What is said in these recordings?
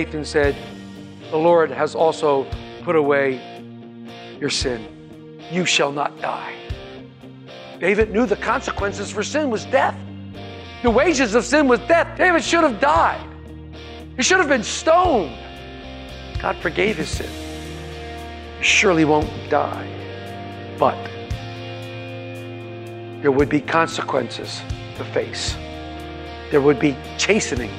Nathan said, The Lord has also put away your sin. You shall not die. David knew the consequences for sin was death. The wages of sin was death. David should have died. He should have been stoned. God forgave his sin. He surely won't die. But there would be consequences to face. There would be chastening.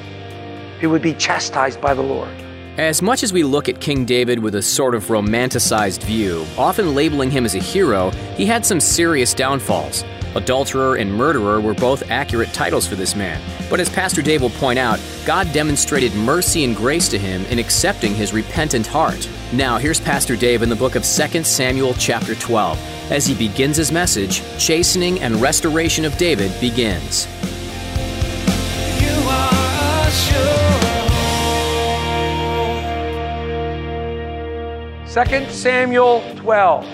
He would be chastised by the Lord. As much as we look at King David with a sort of romanticized view, often labeling him as a hero, he had some serious downfalls. Adulterer and murderer were both accurate titles for this man. But as Pastor Dave will point out, God demonstrated mercy and grace to him in accepting his repentant heart. Now, here's Pastor Dave in the book of 2 Samuel, chapter 12. As he begins his message, chastening and restoration of David begins. You are assured. 2 Samuel 12.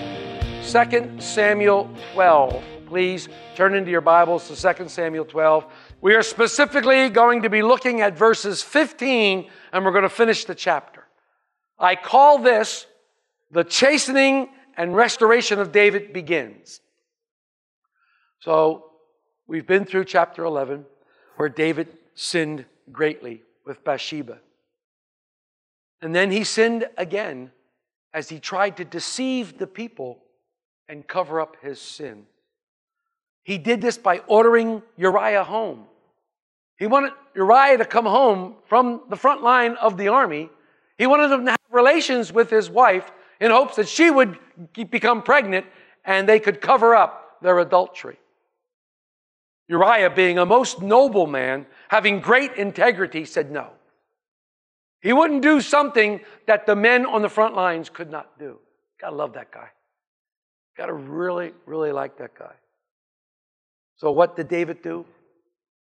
2 Samuel 12. Please turn into your Bibles to 2 Samuel 12. We are specifically going to be looking at verses 15 and we're going to finish the chapter. I call this the chastening and restoration of David begins. So we've been through chapter 11 where David sinned greatly with Bathsheba. And then he sinned again as he tried to deceive the people and cover up his sin. He did this by ordering Uriah home. He wanted Uriah to come home from the front line of the army. He wanted him to have relations with his wife in hopes that she would become pregnant and they could cover up their adultery. Uriah, being a most noble man, having great integrity, said no. He wouldn't do something that the men on the front lines could not do. Gotta love that guy. Gotta really, really like that guy. So, what did David do?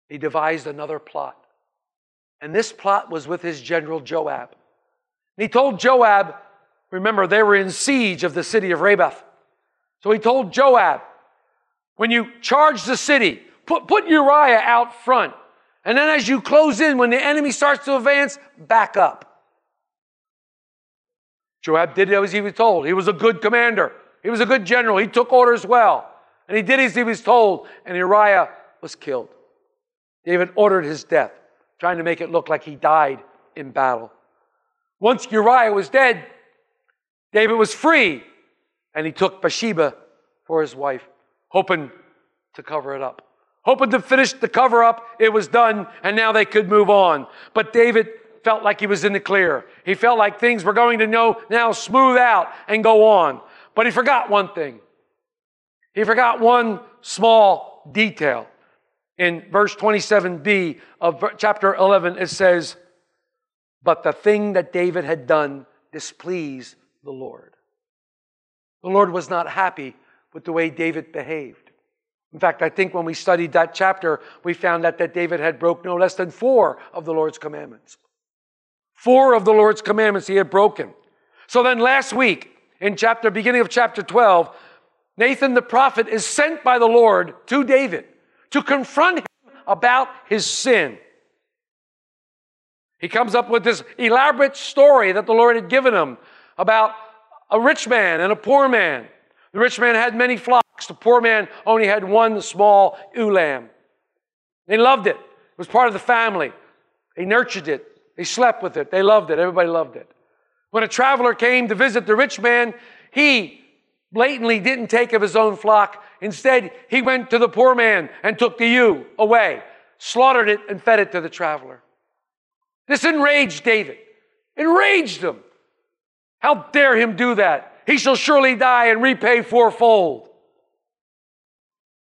He devised another plot. And this plot was with his general Joab. And he told Joab, remember, they were in siege of the city of Rabath. So he told Joab, when you charge the city, put, put Uriah out front. And then as you close in, when the enemy starts to advance, back up. Joab did as he was told. He was a good commander. He was a good general. He took orders well. And he did as he was told. And Uriah was killed. David ordered his death, trying to make it look like he died in battle. Once Uriah was dead, David was free. And he took Bathsheba for his wife, hoping to cover it up hoping to finish the cover up. It was done, and now they could move on. But David felt like he was in the clear. He felt like things were going to know, now smooth out and go on. But he forgot one thing. He forgot one small detail. In verse 27b of chapter 11, it says, But the thing that David had done displeased the Lord. The Lord was not happy with the way David behaved. In fact, I think when we studied that chapter, we found out that David had broke no less than four of the Lord's commandments. Four of the Lord's commandments he had broken. So then last week, in chapter beginning of chapter 12, Nathan the prophet is sent by the Lord to David to confront him about his sin. He comes up with this elaborate story that the Lord had given him about a rich man and a poor man. The rich man had many flocks. The poor man only had one small ewe lamb. They loved it. It was part of the family. They nurtured it. They slept with it. They loved it. Everybody loved it. When a traveler came to visit the rich man, he blatantly didn't take of his own flock. Instead, he went to the poor man and took the ewe away, slaughtered it, and fed it to the traveler. This enraged David. Enraged him. How dare him do that? He shall surely die and repay fourfold.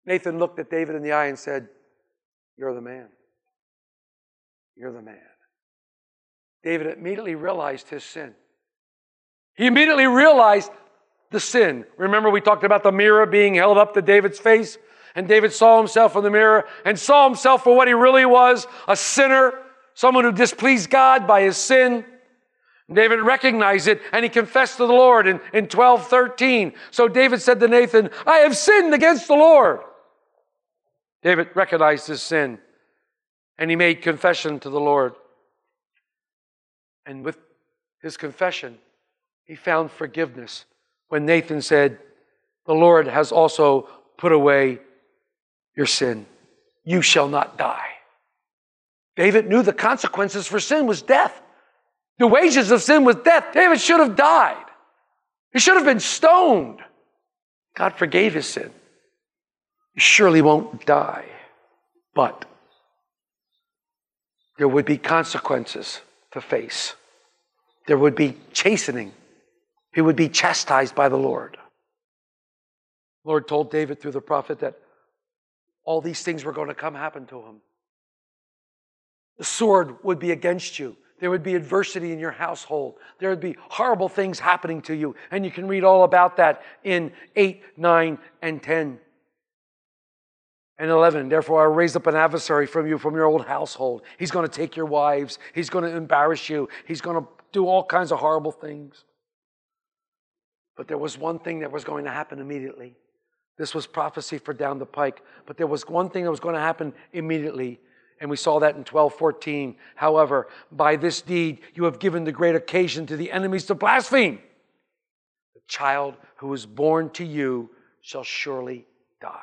Nathan looked at David in the eye and said, You're the man. You're the man. David immediately realized his sin. He immediately realized the sin. Remember, we talked about the mirror being held up to David's face? And David saw himself in the mirror and saw himself for what he really was a sinner, someone who displeased God by his sin. David recognized it and he confessed to the Lord in, in 12 13. So David said to Nathan, I have sinned against the Lord. David recognized his sin and he made confession to the Lord. And with his confession, he found forgiveness when Nathan said, The Lord has also put away your sin. You shall not die. David knew the consequences for sin was death. The wages of sin was death. David should have died. He should have been stoned. God forgave his sin. He surely won't die. But there would be consequences to face. There would be chastening. He would be chastised by the Lord. Lord told David through the prophet that all these things were going to come happen to him. The sword would be against you. There would be adversity in your household. There would be horrible things happening to you. And you can read all about that in 8, 9, and 10 and 11. Therefore, I raise up an adversary from you, from your old household. He's going to take your wives. He's going to embarrass you. He's going to do all kinds of horrible things. But there was one thing that was going to happen immediately. This was prophecy for down the pike. But there was one thing that was going to happen immediately. And we saw that in 1214. However, by this deed you have given the great occasion to the enemies to blaspheme. The child who is born to you shall surely die.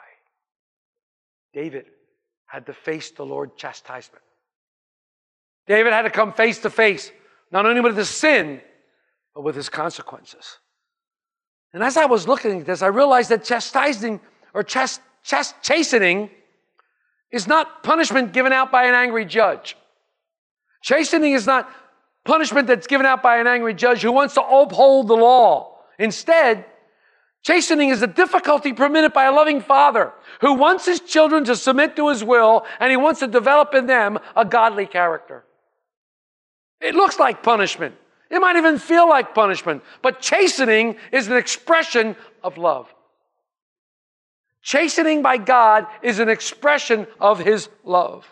David had to face the Lord's chastisement. David had to come face to face, not only with his sin, but with his consequences. And as I was looking at this, I realized that chastising or chast, chast, chastening is not punishment given out by an angry judge. Chastening is not punishment that's given out by an angry judge who wants to uphold the law. Instead, chastening is the difficulty permitted by a loving father who wants his children to submit to his will and he wants to develop in them a godly character. It looks like punishment. It might even feel like punishment, but chastening is an expression of love. Chastening by God is an expression of His love.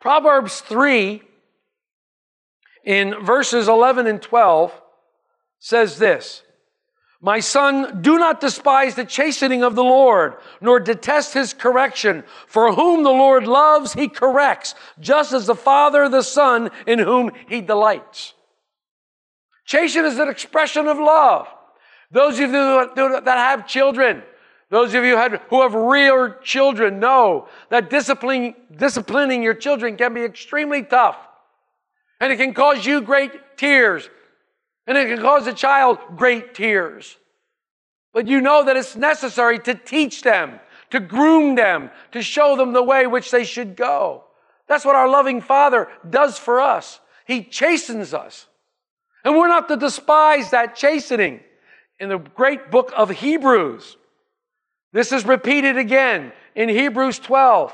Proverbs 3, in verses 11 and 12, says this My son, do not despise the chastening of the Lord, nor detest his correction. For whom the Lord loves, he corrects, just as the Father the Son in whom he delights. Chasten is an expression of love. Those of you that have children, those of you who have reared children know that disciplining, disciplining your children can be extremely tough. And it can cause you great tears. And it can cause a child great tears. But you know that it's necessary to teach them, to groom them, to show them the way which they should go. That's what our loving Father does for us. He chastens us. And we're not to despise that chastening. In the great book of Hebrews, this is repeated again in Hebrews 12,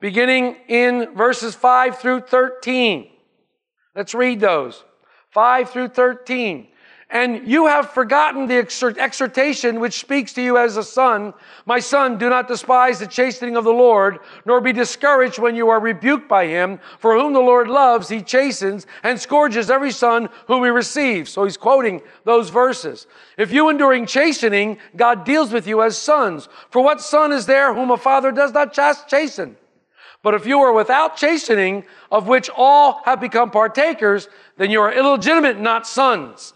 beginning in verses 5 through 13. Let's read those 5 through 13. And you have forgotten the exhortation which speaks to you as a son. My son, do not despise the chastening of the Lord, nor be discouraged when you are rebuked by him. For whom the Lord loves, he chastens and scourges every son whom he receives. So he's quoting those verses. If you enduring chastening, God deals with you as sons. For what son is there whom a father does not chasten? But if you are without chastening, of which all have become partakers, then you are illegitimate, not sons.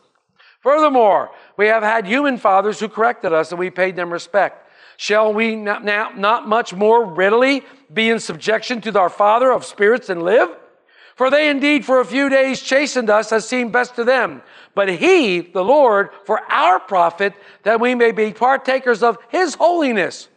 Furthermore, we have had human fathers who corrected us and we paid them respect. Shall we not, now, not much more readily be in subjection to our Father of spirits and live? For they indeed for a few days chastened us as seemed best to them. But he, the Lord, for our profit, that we may be partakers of his holiness.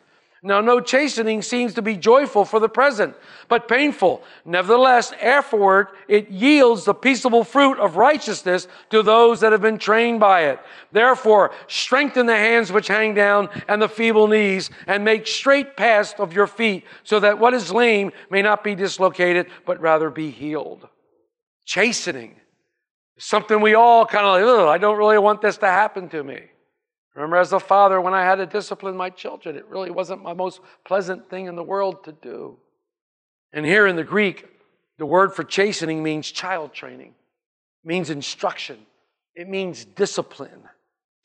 Now, no chastening seems to be joyful for the present, but painful. Nevertheless, afterward, it yields the peaceable fruit of righteousness to those that have been trained by it. Therefore, strengthen the hands which hang down and the feeble knees, and make straight paths of your feet, so that what is lame may not be dislocated, but rather be healed. Chastening something we all kind of like, I don't really want this to happen to me. Remember, as a father, when I had to discipline my children, it really wasn't my most pleasant thing in the world to do. And here in the Greek, the word for chastening means child training, means instruction, it means discipline.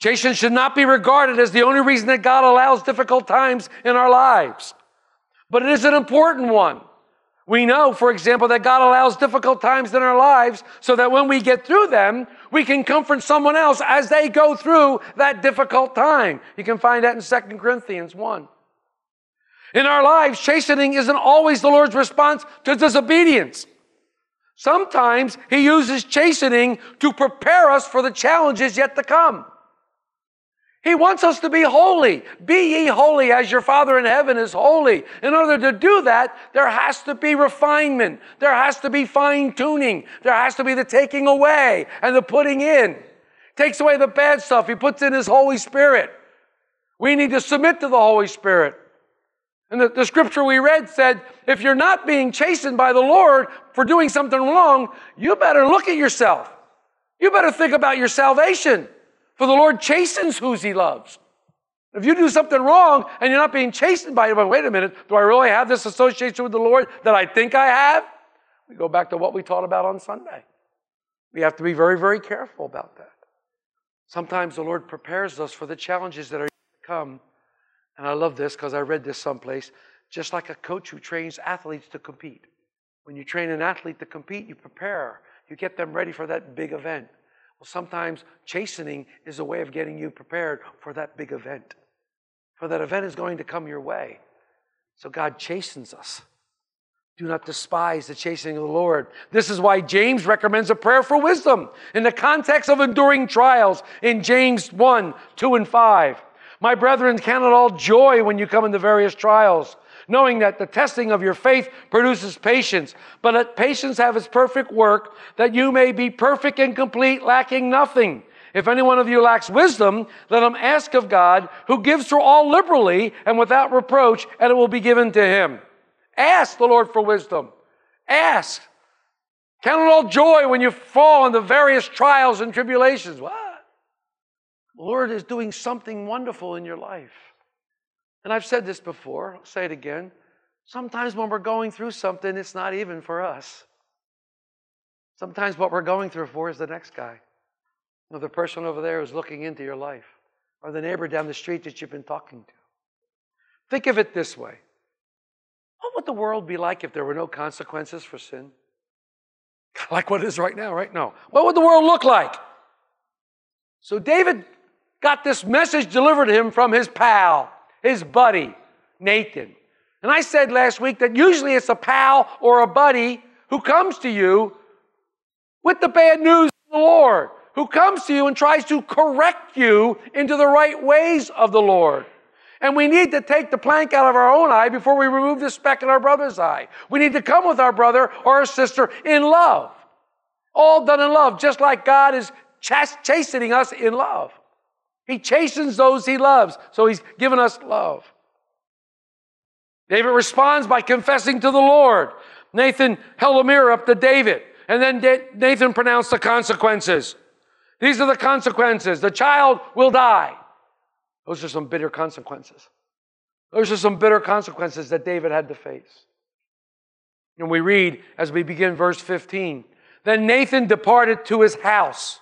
Chastening should not be regarded as the only reason that God allows difficult times in our lives, but it is an important one. We know, for example, that God allows difficult times in our lives so that when we get through them, we can comfort someone else as they go through that difficult time. You can find that in 2 Corinthians 1. In our lives, chastening isn't always the Lord's response to disobedience. Sometimes He uses chastening to prepare us for the challenges yet to come. He wants us to be holy. Be ye holy as your Father in heaven is holy. In order to do that, there has to be refinement. There has to be fine tuning. There has to be the taking away and the putting in. Takes away the bad stuff. He puts in His Holy Spirit. We need to submit to the Holy Spirit. And the, the scripture we read said, if you're not being chastened by the Lord for doing something wrong, you better look at yourself. You better think about your salvation. For the Lord chastens whose he loves. If you do something wrong and you're not being chastened by it, but wait a minute, do I really have this association with the Lord that I think I have? We go back to what we taught about on Sunday. We have to be very, very careful about that. Sometimes the Lord prepares us for the challenges that are to come. And I love this because I read this someplace. Just like a coach who trains athletes to compete. When you train an athlete to compete, you prepare, you get them ready for that big event. Well, sometimes chastening is a way of getting you prepared for that big event. For that event is going to come your way. So God chastens us. Do not despise the chastening of the Lord. This is why James recommends a prayer for wisdom in the context of enduring trials in James 1, 2, and 5. My brethren, count it all joy when you come into various trials, knowing that the testing of your faith produces patience. But let patience have its perfect work, that you may be perfect and complete, lacking nothing. If any one of you lacks wisdom, let him ask of God, who gives to all liberally and without reproach, and it will be given to him. Ask the Lord for wisdom. Ask. Count it all joy when you fall into various trials and tribulations. What? The Lord is doing something wonderful in your life. And I've said this before, I'll say it again. Sometimes when we're going through something, it's not even for us. Sometimes what we're going through for is the next guy, or the person over there who's looking into your life, or the neighbor down the street that you've been talking to. Think of it this way What would the world be like if there were no consequences for sin? Like what it is right now, right? No. What would the world look like? So David got this message delivered to him from his pal, his buddy, Nathan. And I said last week that usually it's a pal or a buddy who comes to you with the bad news of the Lord, who comes to you and tries to correct you into the right ways of the Lord. And we need to take the plank out of our own eye before we remove the speck in our brother's eye. We need to come with our brother or our sister in love. All done in love, just like God is chastening us in love. He chastens those he loves, so he's given us love. David responds by confessing to the Lord. Nathan held a mirror up to David, and then Nathan pronounced the consequences. These are the consequences. The child will die. Those are some bitter consequences. Those are some bitter consequences that David had to face. And we read as we begin verse 15 Then Nathan departed to his house.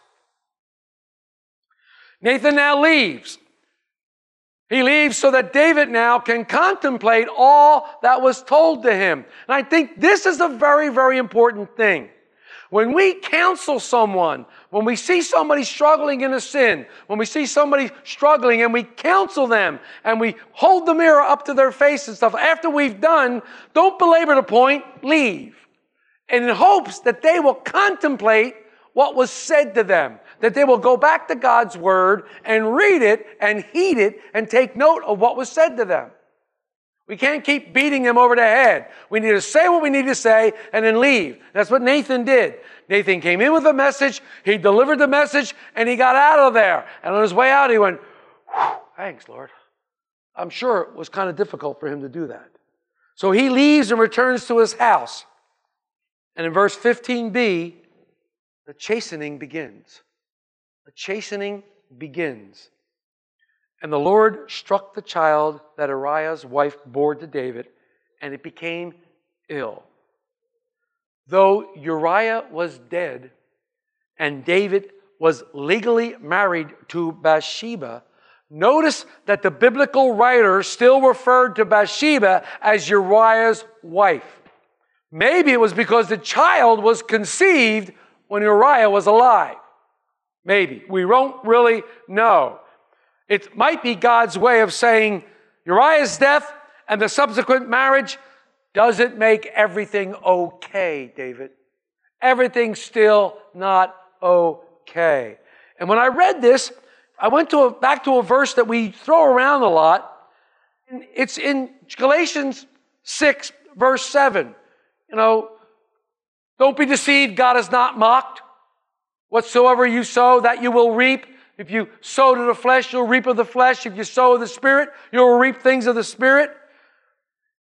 Nathan now leaves. He leaves so that David now can contemplate all that was told to him. And I think this is a very, very important thing. When we counsel someone, when we see somebody struggling in a sin, when we see somebody struggling and we counsel them and we hold the mirror up to their face and stuff, after we've done, don't belabor the point, leave. And in hopes that they will contemplate what was said to them, that they will go back to God's word and read it and heed it and take note of what was said to them. We can't keep beating them over the head. We need to say what we need to say and then leave. That's what Nathan did. Nathan came in with a message, he delivered the message, and he got out of there. And on his way out, he went, Thanks, Lord. I'm sure it was kind of difficult for him to do that. So he leaves and returns to his house. And in verse 15b, the chastening begins. The chastening begins. And the Lord struck the child that Uriah's wife bore to David, and it became ill. Though Uriah was dead and David was legally married to Bathsheba, notice that the biblical writer still referred to Bathsheba as Uriah's wife. Maybe it was because the child was conceived when Uriah was alive. Maybe. We won't really know. It might be God's way of saying Uriah's death and the subsequent marriage doesn't make everything okay, David. Everything's still not okay. And when I read this, I went to a, back to a verse that we throw around a lot. It's in Galatians 6, verse 7. You know, don't be deceived, God is not mocked. Whatsoever you sow, that you will reap. If you sow to the flesh, you'll reap of the flesh. If you sow the Spirit, you'll reap things of the Spirit.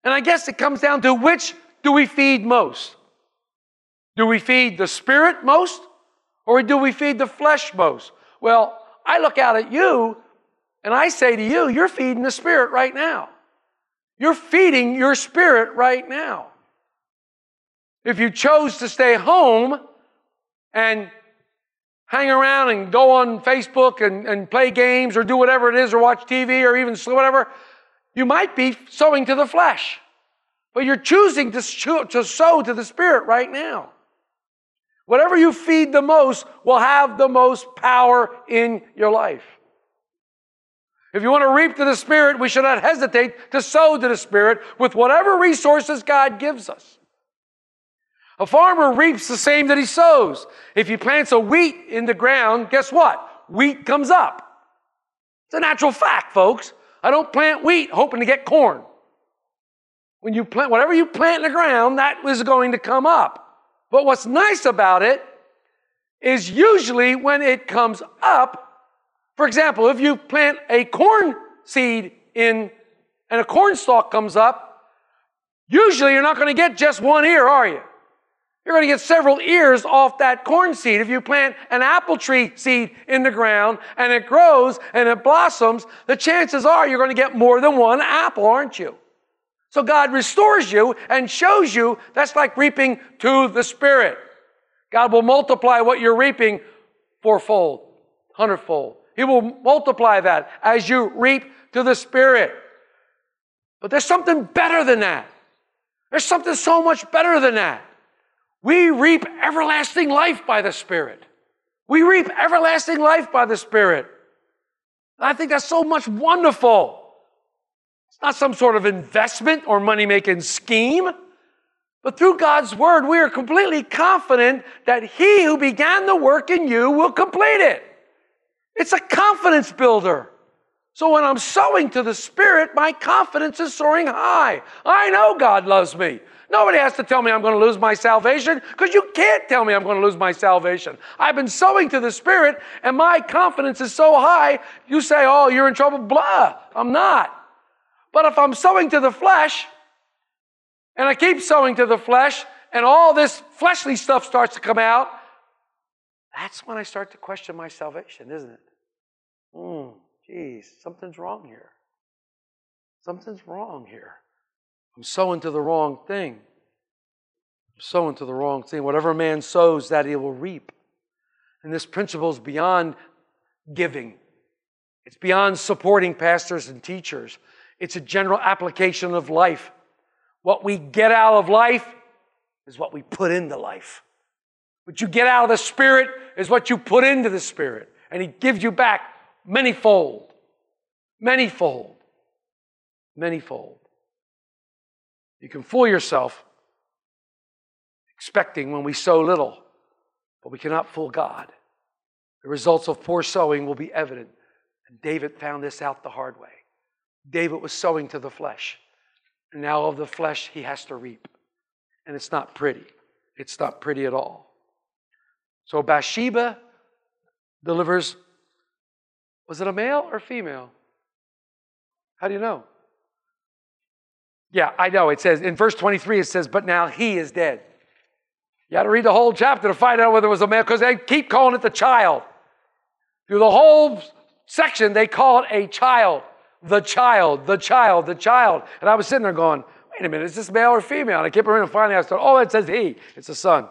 And I guess it comes down to which do we feed most? Do we feed the Spirit most? Or do we feed the flesh most? Well, I look out at you and I say to you, you're feeding the Spirit right now. You're feeding your spirit right now. If you chose to stay home and hang around and go on Facebook and, and play games or do whatever it is or watch TV or even whatever, you might be sowing to the flesh. But you're choosing to, to sow to the spirit right now. Whatever you feed the most will have the most power in your life. If you want to reap to the Spirit, we should not hesitate to sow to the Spirit with whatever resources God gives us. A farmer reaps the same that he sows. If he plants a wheat in the ground, guess what? Wheat comes up. It's a natural fact, folks. I don't plant wheat hoping to get corn. When you plant, whatever you plant in the ground, that is going to come up. But what's nice about it is usually when it comes up, for example, if you plant a corn seed in and a corn stalk comes up, usually you're not going to get just one ear, are you? You're going to get several ears off that corn seed. If you plant an apple tree seed in the ground and it grows and it blossoms, the chances are you're going to get more than one apple, aren't you? So God restores you and shows you that's like reaping to the Spirit. God will multiply what you're reaping fourfold, hundredfold. He will multiply that as you reap to the Spirit. But there's something better than that. There's something so much better than that. We reap everlasting life by the Spirit. We reap everlasting life by the Spirit. I think that's so much wonderful. It's not some sort of investment or money making scheme. But through God's word, we are completely confident that He who began the work in you will complete it. It's a confidence builder. So when I'm sowing to the Spirit, my confidence is soaring high. I know God loves me. Nobody has to tell me I'm going to lose my salvation because you can't tell me I'm going to lose my salvation. I've been sowing to the Spirit and my confidence is so high, you say, oh, you're in trouble. Blah. I'm not. But if I'm sowing to the flesh and I keep sowing to the flesh and all this fleshly stuff starts to come out, that's when I start to question my salvation, isn't it? Hmm, geez, something's wrong here. Something's wrong here. I'm sowing to the wrong thing. I'm sowing to the wrong thing. Whatever man sows, that he will reap. And this principle is beyond giving, it's beyond supporting pastors and teachers. It's a general application of life. What we get out of life is what we put into life. What you get out of the Spirit is what you put into the Spirit. And He gives you back manyfold, manyfold, manyfold. You can fool yourself expecting when we sow little, but we cannot fool God. The results of poor sowing will be evident. And David found this out the hard way. David was sowing to the flesh. And now of the flesh he has to reap. And it's not pretty. It's not pretty at all. So Bathsheba delivers, was it a male or female? How do you know? Yeah, I know. It says in verse 23, it says, But now he is dead. You got to read the whole chapter to find out whether it was a male, because they keep calling it the child. Through the whole section, they call it a child. The child, the child, the child. And I was sitting there going, wait a minute, is this male or female? And I kept reading, and finally I said, oh, it says he. It's a son.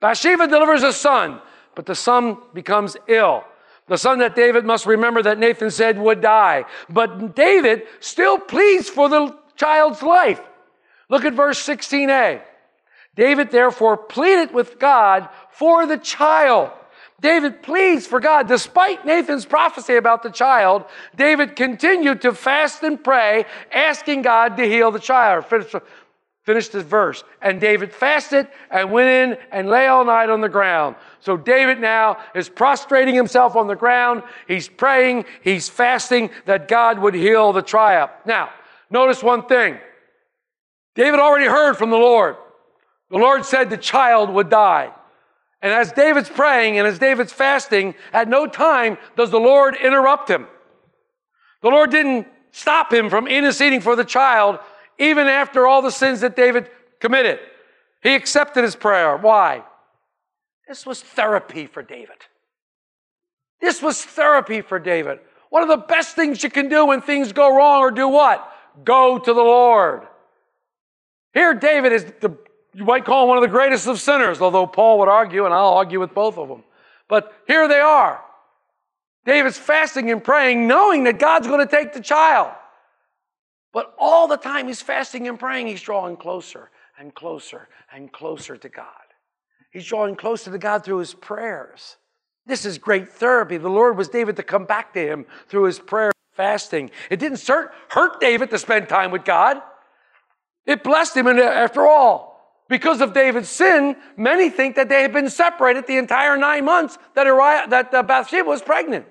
Bathsheba delivers a son, but the son becomes ill. The son that David must remember that Nathan said would die. But David still pleads for the child's life. Look at verse 16a. David therefore pleaded with God for the child. David pleads for God. Despite Nathan's prophecy about the child, David continued to fast and pray, asking God to heal the child. Finish, this verse. And David fasted and went in and lay all night on the ground. So David now is prostrating himself on the ground. He's praying, he's fasting that God would heal the child. Now, notice one thing. David already heard from the Lord. The Lord said the child would die. And as David's praying and as David's fasting, at no time does the Lord interrupt him. The Lord didn't stop him from interceding for the child, even after all the sins that David committed. He accepted his prayer. Why? This was therapy for David. This was therapy for David. One of the best things you can do when things go wrong or do what? Go to the Lord. Here, David is the you might call him one of the greatest of sinners, although Paul would argue, and I'll argue with both of them. But here they are. David's fasting and praying, knowing that God's going to take the child. But all the time he's fasting and praying, he's drawing closer and closer and closer to God. He's drawing closer to God through his prayers. This is great therapy. The Lord was David to come back to him through his prayer fasting. It didn't hurt David to spend time with God. It blessed him, and after all, because of David's sin, many think that they had been separated the entire nine months that, Uriah, that uh, Bathsheba was pregnant.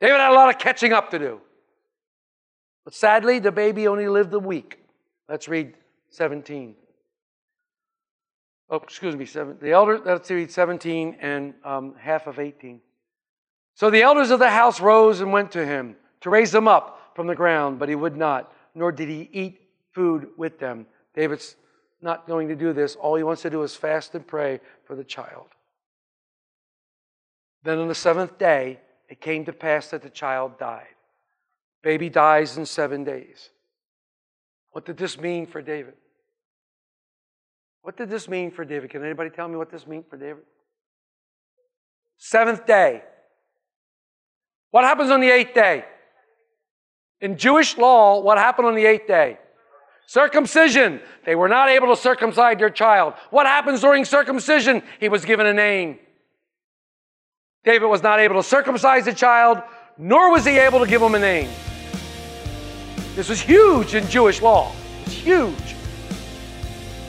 David had a lot of catching up to do. But sadly, the baby only lived a week. Let's read 17. Oh, excuse me, seven. The elder, let's read 17 and um, half of 18. So the elders of the house rose and went to him to raise him up from the ground, but he would not, nor did he eat food with them. David's not going to do this. All he wants to do is fast and pray for the child. Then on the seventh day, it came to pass that the child died. Baby dies in seven days. What did this mean for David? What did this mean for David? Can anybody tell me what this means for David? Seventh day. What happens on the eighth day? In Jewish law, what happened on the eighth day? Circumcision. They were not able to circumcise their child. What happens during circumcision? He was given a name. David was not able to circumcise the child, nor was he able to give him a name. This was huge in Jewish law. It's huge.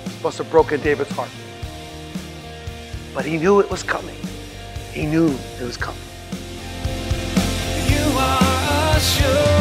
It Must have broken David's heart. But he knew it was coming. He knew it was coming. You are a sure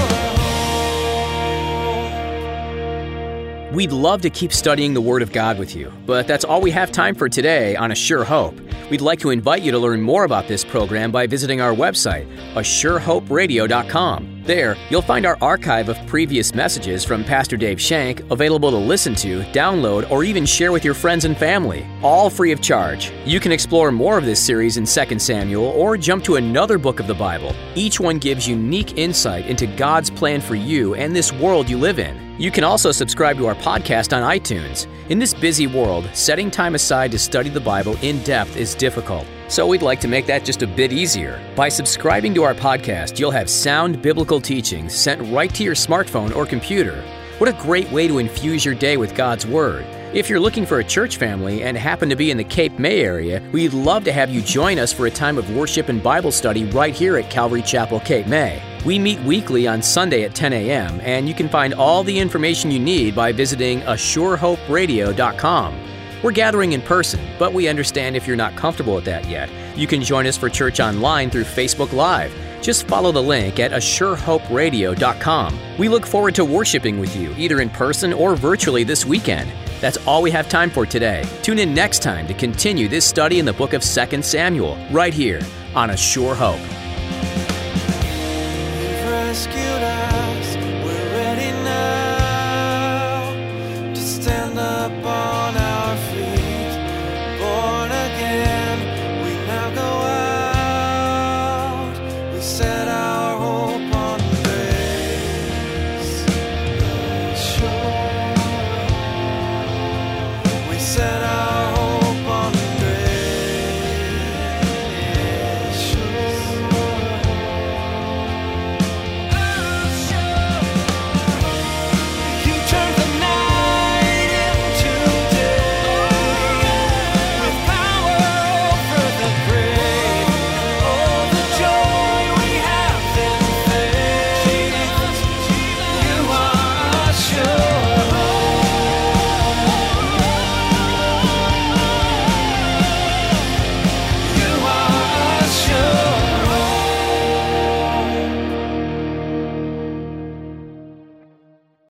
We'd love to keep studying the Word of God with you, but that's all we have time for today on A Sure Hope. We'd like to invite you to learn more about this program by visiting our website, ASureHopeRadio.com. There, you'll find our archive of previous messages from Pastor Dave Shank available to listen to, download, or even share with your friends and family, all free of charge. You can explore more of this series in 2 Samuel or jump to another book of the Bible. Each one gives unique insight into God's plan for you and this world you live in. You can also subscribe to our podcast on iTunes. In this busy world, setting time aside to study the Bible in depth is difficult. So we'd like to make that just a bit easier. By subscribing to our podcast, you'll have sound biblical teachings sent right to your smartphone or computer. What a great way to infuse your day with God's Word. If you're looking for a church family and happen to be in the Cape May area, we'd love to have you join us for a time of worship and Bible study right here at Calvary Chapel, Cape May. We meet weekly on Sunday at 10 a.m., and you can find all the information you need by visiting ASureHopeRadio.com. We're gathering in person, but we understand if you're not comfortable with that yet. You can join us for church online through Facebook Live. Just follow the link at ASureHopeRadio.com. We look forward to worshiping with you, either in person or virtually this weekend. That's all we have time for today. Tune in next time to continue this study in the book of 2 Samuel, right here on A Sure Hope.